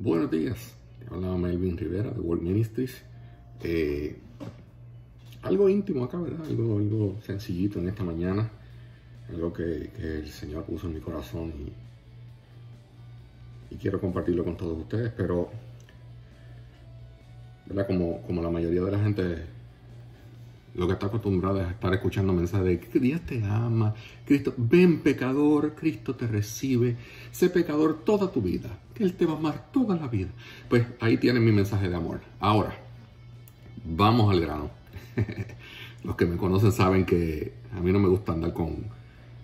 Buenos días, te habla Melvin Rivera de World Ministries. Eh, algo íntimo acá, ¿verdad? Algo, algo sencillito en esta mañana, algo que, que, el Señor puso en mi corazón y, quiero compartirlo con todos ustedes, pero, ¿verdad? Como, como la mayoría de la gente lo que está acostumbrado es estar escuchando mensajes de que Dios te ama, Cristo, ven pecador, Cristo te recibe, sé pecador toda tu vida, Él te va a amar toda la vida. Pues ahí tienen mi mensaje de amor. Ahora, vamos al grano. Los que me conocen saben que a mí no me gusta andar con,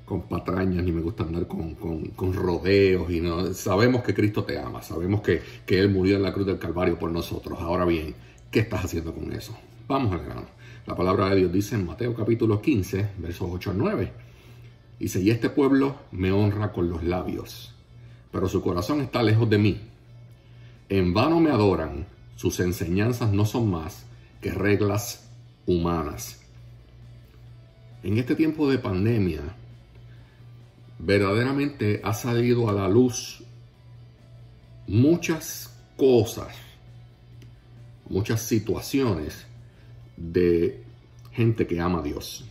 con patrañas, ni me gusta andar con, con, rodeos. Y no, sabemos que Cristo te ama, sabemos que, que Él murió en la cruz del Calvario por nosotros. Ahora bien, ¿qué estás haciendo con eso? Vamos al grano. La palabra de Dios dice en Mateo capítulo 15, versos 8 al 9. Dice, y este pueblo me honra con los labios, pero su corazón está lejos de mí. En vano me adoran, sus enseñanzas no son más que reglas humanas. En este tiempo de pandemia, verdaderamente ha salido a la luz muchas cosas, muchas situaciones de gente que ama a Dios.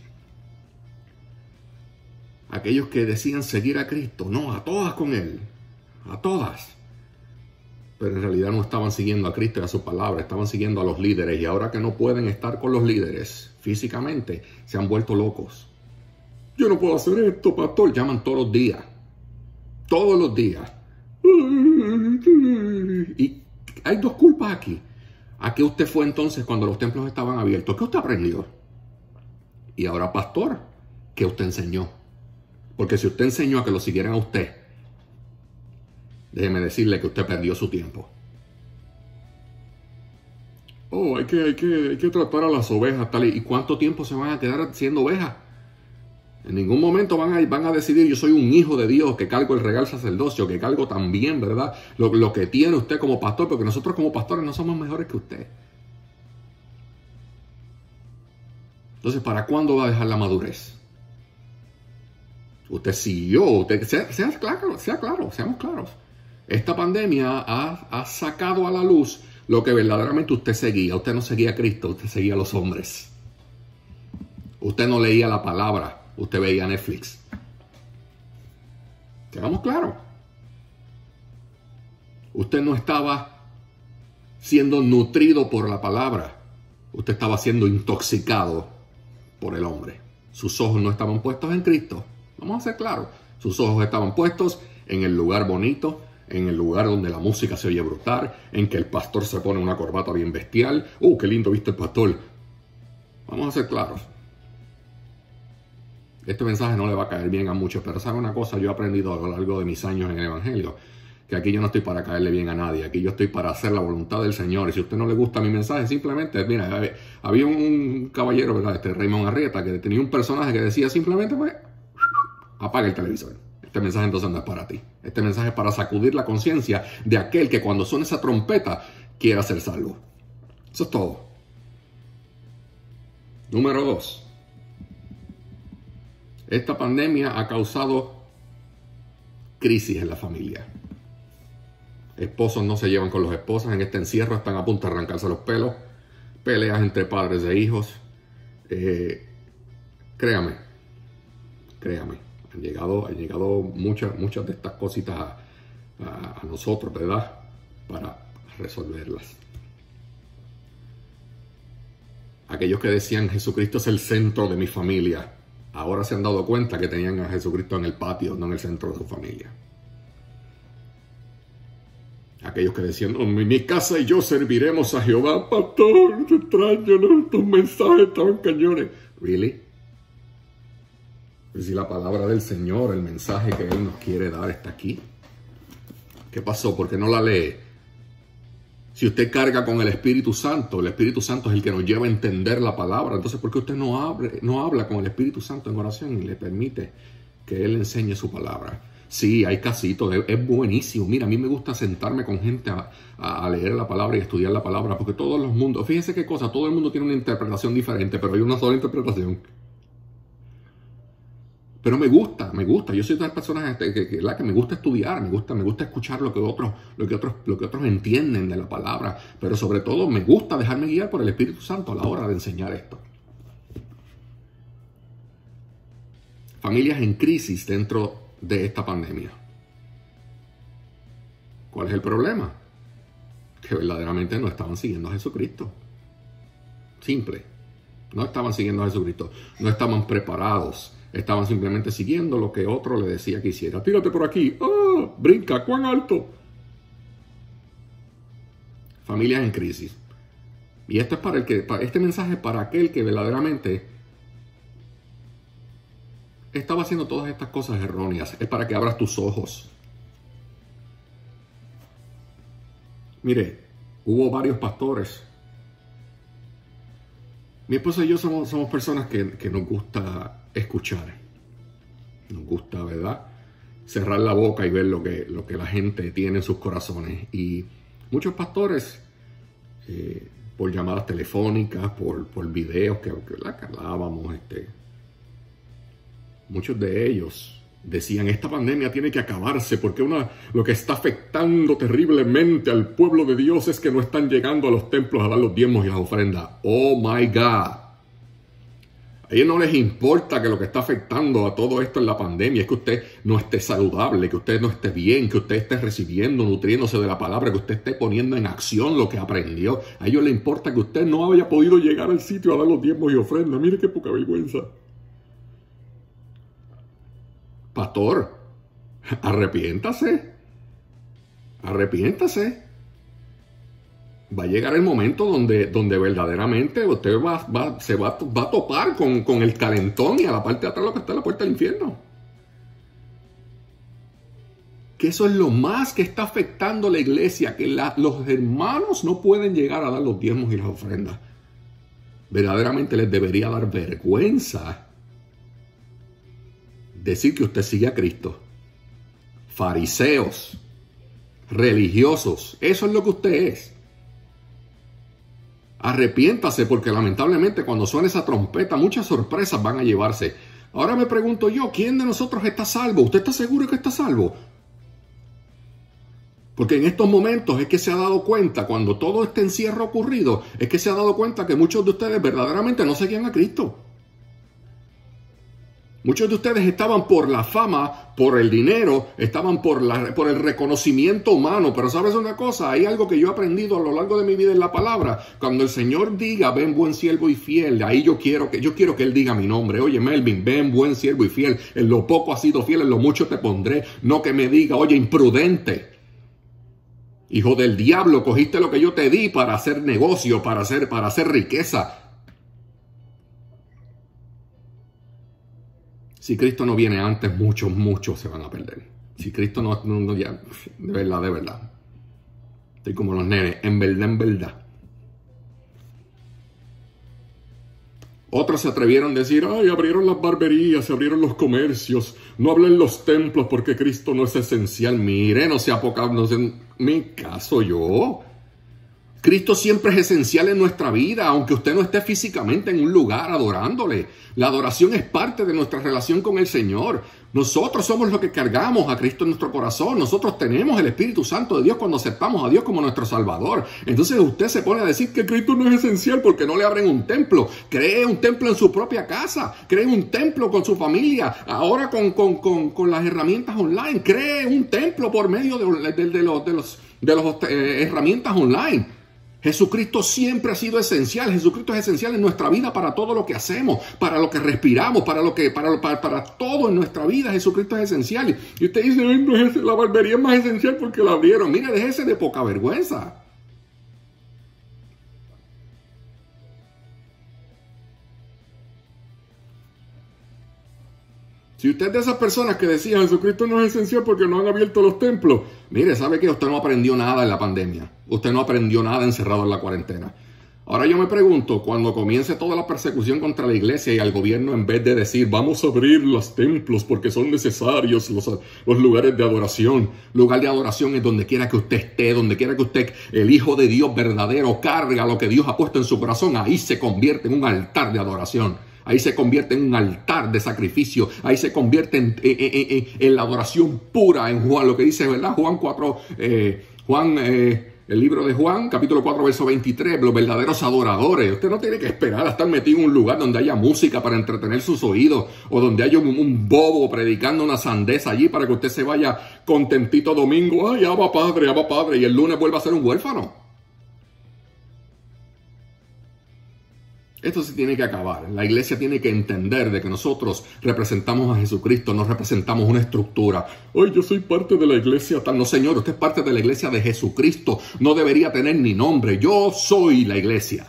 Aquellos que decían seguir a Cristo, no, a todas con Él, a todas. Pero en realidad no estaban siguiendo a Cristo y a su palabra, estaban siguiendo a los líderes. Y ahora que no pueden estar con los líderes físicamente, se han vuelto locos. Yo no puedo hacer esto, pastor. Llaman todos los días. Todos los días. Y hay dos culpas aquí. ¿A qué usted fue entonces cuando los templos estaban abiertos? ¿Qué usted aprendió? Y ahora, pastor, ¿qué usted enseñó? Porque si usted enseñó a que lo siguieran a usted, déjeme decirle que usted perdió su tiempo. Oh, hay que, hay que, hay que tratar a las ovejas tal y, cuánto tiempo se van a quedar siendo ovejas. En ningún momento van a, van a decidir, yo soy un hijo de Dios, que cargo el regal sacerdocio, que cargo también, ¿verdad? Lo, que tiene usted como pastor, porque nosotros como pastores no somos mejores que usted. Entonces, ¿para cuándo va a dejar la madurez? Usted siguió, usted, sea claro, seamos claros. Esta pandemia ha, sacado a la luz lo que verdaderamente usted seguía. Usted no seguía a Cristo, usted seguía a los hombres. Usted no leía la palabra, usted veía Netflix. Quedamos claros. Usted no estaba siendo nutrido por la palabra. Usted estaba siendo intoxicado por el hombre. Sus ojos no estaban puestos en Cristo. Vamos a ser claros. Sus ojos estaban puestos en el lugar bonito, en el lugar donde la música se oye brutal, en que el pastor se pone una corbata bien bestial. ¡Uh, qué lindo viste el pastor! Vamos a ser claros. Este mensaje no le va a caer bien a muchos, pero sabe una cosa, yo he aprendido a lo largo de mis años en el Evangelio, que aquí yo no estoy para caerle bien a nadie, aquí yo estoy para hacer la voluntad del Señor. Y si a usted no le gusta mi mensaje, simplemente, mira, había un caballero, ¿verdad? Este Raymond Arrieta, que tenía un personaje que decía simplemente, pues, apaga el televisor. Este mensaje entonces no es para ti. Este mensaje es para sacudir la conciencia de aquel que cuando suena esa trompeta quiera ser salvo. Eso es todo. Número dos. Esta pandemia ha causado crisis en la familia. Esposos no se llevan con los esposas en este encierro, están a punto de arrancarse los pelos. Peleas entre padres e hijos. Eh, créame, créame, han llegado, han llegado muchas, muchas de estas cositas a nosotros, ¿verdad? Para resolverlas. Aquellos que decían Jesucristo es el centro de mi familia, ahora se han dado cuenta que tenían a Jesucristo en el patio, no en el centro de su familia. Aquellos que decían, mi casa y yo serviremos a Jehová, pastor, te extraño, ¿no? tus mensajes estaban cañones. ¿Really? Si la palabra del Señor, el mensaje que Él nos quiere dar está aquí. ¿Qué pasó? ¿Por qué no la lee? Si usted carga con el Espíritu Santo, el Espíritu Santo es el que nos lleva a entender la palabra. Entonces, ¿por qué usted no, abre, no habla con el Espíritu Santo en oración y le permite que Él enseñe su palabra? Sí, hay casitos, es, buenísimo. Mira, a mí me gusta sentarme con gente a, leer la palabra y estudiar la palabra, porque todos los mundos, fíjense qué cosa, todo el mundo tiene una interpretación diferente, pero hay una sola interpretación. Pero me gusta, me gusta. Yo soy de las personas que, que, que, me gusta estudiar, me gusta, me gusta escuchar lo que, otros, lo, que otros, lo que otros entienden de la palabra. Pero sobre todo me gusta dejarme guiar por el Espíritu Santo a la hora de enseñar esto. Familias en crisis dentro de esta pandemia. ¿Cuál es el problema? Que verdaderamente no estaban siguiendo a Jesucristo. Simple. No estaban siguiendo a Jesucristo. No estaban preparados Estaban simplemente siguiendo lo que otro le decía que hiciera. Tírate por aquí. ¡Ah! Brinca. ¿Cuán alto? Familias en crisis. Y esto es para el que, este mensaje es para aquel que verdaderamente estaba haciendo todas estas cosas erróneas. Es para que abras tus ojos. Mire, hubo varios pastores. Mi esposa y yo somos, personas que, que nos gusta escuchar. Nos gusta, ¿verdad? Cerrar la boca y ver lo que, lo que la gente tiene en sus corazones. Y muchos pastores, eh, por llamadas telefónicas, por, por videos que, la hablábamos, este, muchos de ellos decían, esta pandemia tiene que acabarse porque una, lo que está afectando terriblemente al pueblo de Dios es que no están llegando a los templos a dar los diezmos y las ofrendas. Oh my God. A ellos no les importa que lo que está afectando a todo esto en la pandemia es que usted no esté saludable, que usted no esté bien, que usted esté recibiendo, nutriéndose de la palabra, que usted esté poniendo en acción lo que aprendió. A ellos les importa que usted no haya podido llegar al sitio a dar los diezmos y ofrendas. Mire qué poca vergüenza. Pastor, arrepiéntase. Arrepiéntase va a llegar el momento donde, donde verdaderamente usted va, se va, va, a topar con, el calentón y a la parte de atrás lo que está la puerta del infierno. Que eso es lo más que está afectando a la iglesia, que los hermanos no pueden llegar a dar los diezmos y las ofrendas. Verdaderamente les debería dar vergüenza decir que usted sigue a Cristo. Fariseos, religiosos, eso es lo que usted es. Arrepiéntase porque lamentablemente cuando suene esa trompeta muchas sorpresas van a llevarse. Ahora me pregunto yo, ¿quién de nosotros está salvo? ¿Usted está seguro que está salvo? Porque en estos momentos es que se ha dado cuenta, cuando todo este encierro ha ocurrido, es que se ha dado cuenta que muchos de ustedes verdaderamente no seguían a Cristo. Muchos de ustedes estaban por la fama, por el dinero, estaban por, la, por el reconocimiento humano. Pero sabes una cosa, hay algo que yo he aprendido a lo largo de mi vida en la palabra. Cuando el Señor diga, ven buen siervo y fiel, ahí yo quiero que, yo quiero que Él diga mi nombre. Oye, Melvin, ven buen siervo y fiel. En lo poco has sido fiel, en lo mucho te pondré. No que me diga, oye, imprudente. Hijo del diablo, cogiste lo que yo te di para hacer negocio, para hacer, para hacer riqueza. Si Cristo no viene antes, muchos, muchos se van a perder. Si Cristo no, no, ya, de verdad, de verdad. Estoy como los nenes, en verdad, en verdad. Otros se atrevieron a decir, ay, abrieron las barberías, se abrieron los comercios, no hablen los templos porque Cristo no es esencial. Mire, no sea poca, no sé, mi caso yo. Cristo siempre es esencial en nuestra vida, aunque usted no esté físicamente en un lugar adorándole. La adoración es parte de nuestra relación con el Señor. Nosotros somos los que cargamos a Cristo en nuestro corazón. Nosotros tenemos el Espíritu Santo de Dios cuando aceptamos a Dios como nuestro Salvador. Entonces usted se pone a decir que Cristo no es esencial porque no le abren un templo. Cree un templo en su propia casa. Cree un templo con su familia. Ahora con, las herramientas online. Cree un templo por medio de, los, de los, de los eh, herramientas online. Jesucristo siempre ha sido esencial. Jesucristo es esencial en nuestra vida para todo lo que hacemos, para lo que respiramos, para lo que, para, para, todo en nuestra vida. Jesucristo es esencial. Y usted dice, no la barbería es más esencial porque la abrieron. Mire, déjese de poca vergüenza. Si usted es de esas personas que decían Jesucristo no es esencial porque no han abierto los templos, mire, sabe que usted no aprendió nada en la pandemia. Usted no aprendió nada encerrado en la cuarentena. Ahora yo me pregunto, cuando comience toda la persecución contra la iglesia y al gobierno, en vez de decir vamos a abrir los templos porque son necesarios los, los, lugares de adoración, lugar de adoración es donde quiera que usted esté, donde quiera que usted, el Hijo de Dios verdadero, carga lo que Dios ha puesto en su corazón, ahí se convierte en un altar de adoración. Ahí se convierte en un altar de sacrificio. Ahí se convierte en, la adoración pura en Juan, lo que dice, ¿verdad? Juan 4, eh, Juan, eh, el libro de Juan, capítulo 4, verso 23, los verdaderos adoradores. Usted no tiene que esperar a estar metido en un lugar donde haya música para entretener sus oídos o donde haya un, bobo predicando una sandeza allí para que usted se vaya contentito domingo. Ay, ama padre, ama padre. Y el lunes vuelva a ser un huérfano. Esto se tiene que acabar. La iglesia tiene que entender de que nosotros representamos a Jesucristo, no representamos una estructura. Hoy yo soy parte de la iglesia tal. No, señor, usted es parte de la iglesia de Jesucristo. No debería tener ni nombre. Yo soy la iglesia.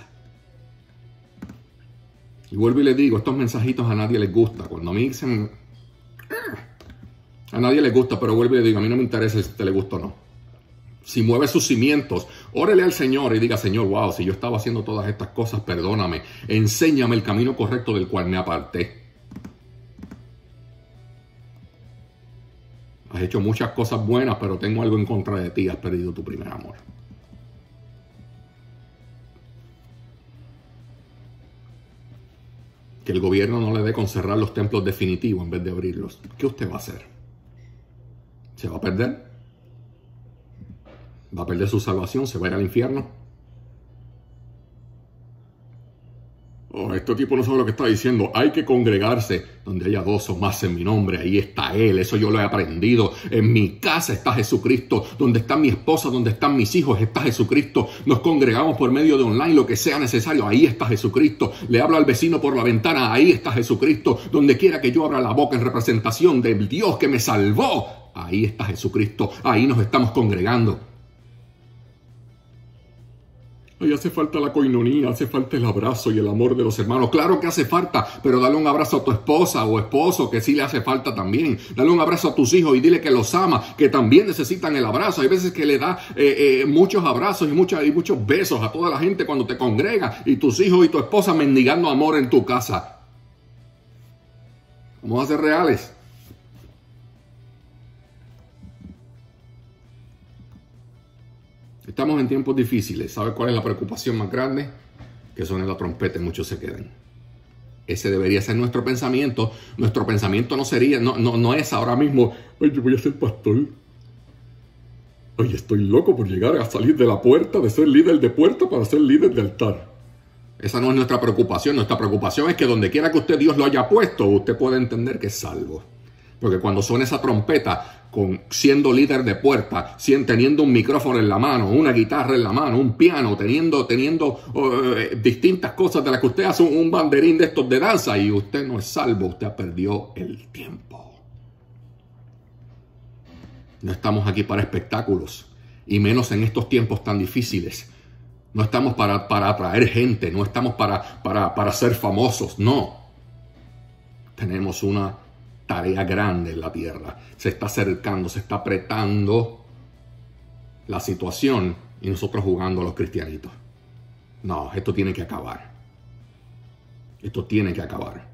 Y vuelvo y le digo, estos mensajitos a nadie les gusta. Cuando a mí dicen... A nadie les gusta, pero vuelvo y le digo, a mí no me interesa si te le gusta o no si mueve sus cimientos, órele al Señor y diga, Señor, wow, si yo estaba haciendo todas estas cosas, perdóname, enséñame el camino correcto del cual me aparté. Has hecho muchas cosas buenas, pero tengo algo en contra de ti, has perdido tu primer amor. Que el gobierno no le dé con cerrar los templos definitivos en vez de abrirlos. ¿Qué usted va a hacer? ¿Se va a perder? Va a perder su salvación, se va a ir al infierno. Oh, este tipo no sabe lo que está diciendo. Hay que congregarse donde haya dos o más en mi nombre. Ahí está Él. Eso yo lo he aprendido. En mi casa está Jesucristo. Donde está mi esposa, donde están mis hijos, está Jesucristo. Nos congregamos por medio de online, lo que sea necesario. Ahí está Jesucristo. Le hablo al vecino por la ventana. Ahí está Jesucristo. Donde quiera que yo abra la boca en representación del Dios que me salvó. Ahí está Jesucristo. Ahí nos estamos congregando. Ay, hace falta la coinonía, hace falta el abrazo y el amor de los hermanos. Claro que hace falta, pero dale un abrazo a tu esposa o esposo, que sí le hace falta también. Dale un abrazo a tus hijos y dile que los ama, que también necesitan el abrazo. Hay veces que le da eh, eh, muchos abrazos y, y muchos besos a toda la gente cuando te congrega y tus hijos y tu esposa mendigando amor en tu casa. Vamos a ser reales. Estamos en tiempos difíciles. ¿Sabe cuál es la preocupación más grande? Que suene la trompeta y muchos se queden. Ese debería ser nuestro pensamiento. Nuestro pensamiento no sería, no, no, no es ahora mismo, Ay, yo voy a ser pastor. Oye, estoy loco por llegar a salir de la puerta, de ser líder de puerta para ser líder de altar. Esa no es nuestra preocupación. Nuestra preocupación es que donde quiera que usted Dios lo haya puesto, usted puede entender que es salvo. Porque cuando suena esa trompeta, con, siendo líder de puerta, teniendo un micrófono en la mano, una guitarra en la mano, un piano, teniendo, teniendo eh, distintas cosas de las que usted hace un, banderín de estos de danza y usted no es salvo, usted perdió el tiempo. No estamos aquí para espectáculos y menos en estos tiempos tan difíciles. No estamos para, para atraer gente, no estamos para, para, para ser famosos, no. Tenemos una tarea grande en la tierra. Se está acercando, se está apretando la situación y nosotros jugando a los cristianitos. No, esto tiene que acabar. Esto tiene que acabar.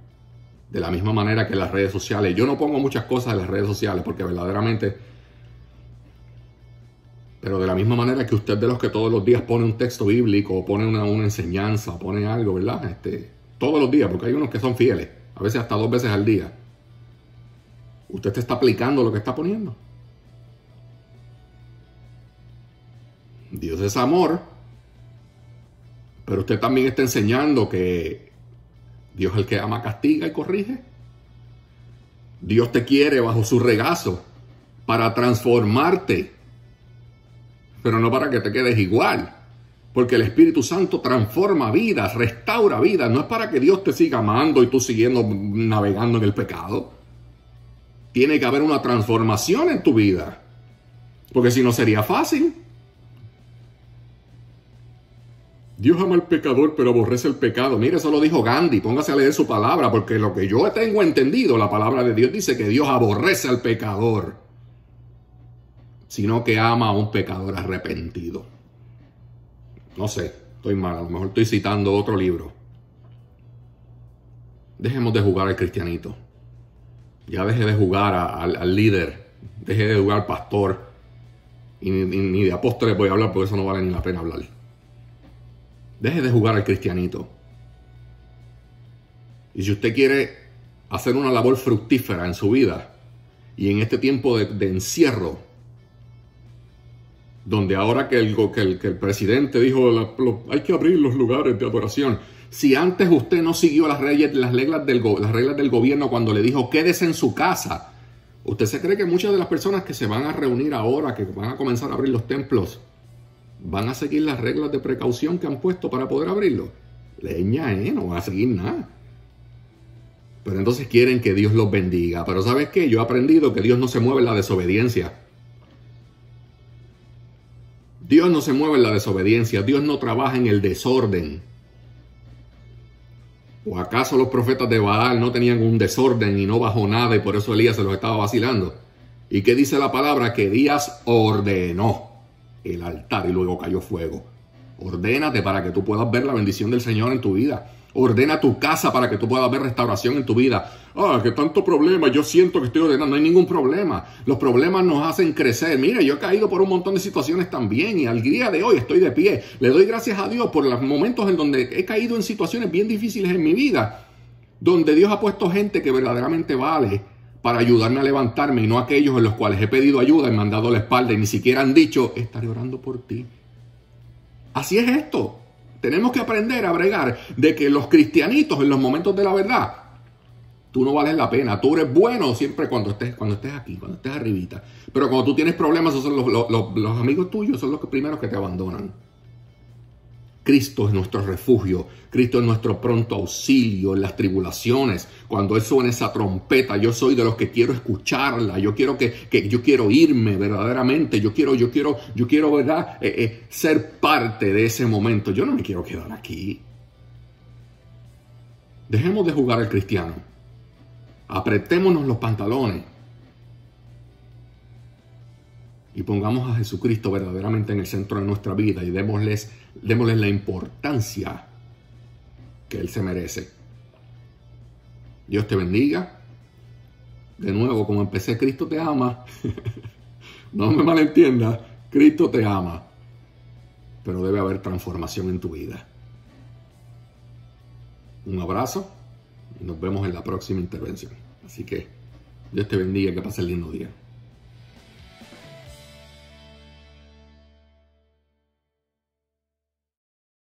De la misma manera que las redes sociales. Yo no pongo muchas cosas en las redes sociales porque verdaderamente... Pero de la misma manera que usted de los que todos los días pone un texto bíblico o pone una, enseñanza, pone algo, ¿verdad? Este, todos los días, porque hay unos que son fieles, a veces hasta dos veces al día. Usted está aplicando lo que está poniendo. Dios es amor, pero usted también está enseñando que Dios el que ama, castiga y corrige. Dios te quiere bajo su regazo para transformarte, pero no para que te quedes igual. Porque el Espíritu Santo transforma vidas, restaura vidas. No es para que Dios te siga amando y tú siguiendo navegando en el pecado. Tiene que haber una transformación en tu vida. Porque si no sería fácil. Dios ama al pecador, pero aborrece el pecado. Mire, eso lo dijo Gandhi. Póngase a leer su palabra, porque lo que yo tengo entendido, la palabra de Dios dice que Dios aborrece al pecador, sino que ama a un pecador arrepentido. No sé, estoy mal, a lo mejor estoy citando otro libro. Dejemos de jugar al cristianito. Ya deje de jugar al líder, deje de jugar al pastor. Y ni, de apóstoles voy a hablar porque eso no vale ni la pena hablar. Deje de jugar al cristianito. Y si usted quiere hacer una labor fructífera en su vida y en este tiempo de, encierro, donde ahora que el, que el, presidente dijo hay que abrir los lugares de adoración, si antes usted no siguió las, las, reglas del, las reglas del gobierno cuando le dijo quédese en su casa, ¿usted se cree que muchas de las personas que se van a reunir ahora, que van a comenzar a abrir los templos, van a seguir las reglas de precaución que han puesto para poder abrirlo? Leña, ¿eh? No van a seguir nada. Pero entonces quieren que Dios los bendiga. Pero ¿sabes qué? Yo he aprendido que Dios no se mueve en la desobediencia. Dios no se mueve en la desobediencia. Dios no trabaja en el desorden. ¿O acaso los profetas de Baal no tenían un desorden y no bajó nada y por eso Elías se los estaba vacilando? ¿Y qué dice la palabra? Que Elías ordenó el altar y luego cayó fuego. Ordénate para que tú puedas ver la bendición del Señor en tu vida. Ordena tu casa para que tú puedas ver restauración en tu vida. Ah, qué tanto problema. Yo siento que estoy ordenando. No hay ningún problema. Los problemas nos hacen crecer. Mira, yo he caído por un montón de situaciones también y al día de hoy estoy de pie. Le doy gracias a Dios por los momentos en donde he caído en situaciones bien difíciles en mi vida. Donde Dios ha puesto gente que verdaderamente vale para ayudarme a levantarme y no aquellos en los cuales he pedido ayuda y me han dado la espalda y ni siquiera han dicho, estaré orando por ti. Así es esto. Tenemos que aprender a bregar de que los cristianitos en los momentos de la verdad, tú no vales la pena. Tú eres bueno siempre cuando estés, cuando estés aquí, cuando estés arribita. Pero cuando tú tienes problemas, esos son los, los amigos tuyos, son los primeros que te abandonan. Cristo es nuestro refugio, Cristo es nuestro pronto auxilio en las tribulaciones. Cuando Él suena esa trompeta, yo soy de los que quiero escucharla, yo quiero que, yo quiero irme verdaderamente, yo quiero, yo quiero, yo quiero, ¿verdad? Eh, eh, ser parte de ese momento. Yo no me quiero quedar aquí. Dejemos de jugar al cristiano. Apretémonos los pantalones y pongamos a Jesucristo verdaderamente en el centro de nuestra vida y démosles, démosles la importancia que Él se merece. Dios te bendiga. De nuevo, como empecé, Cristo te ama. no me malentiendas, Cristo te ama. Pero debe haber transformación en tu vida. Un abrazo y nos vemos en la próxima intervención. Así que Dios te bendiga, que pase el lindo día.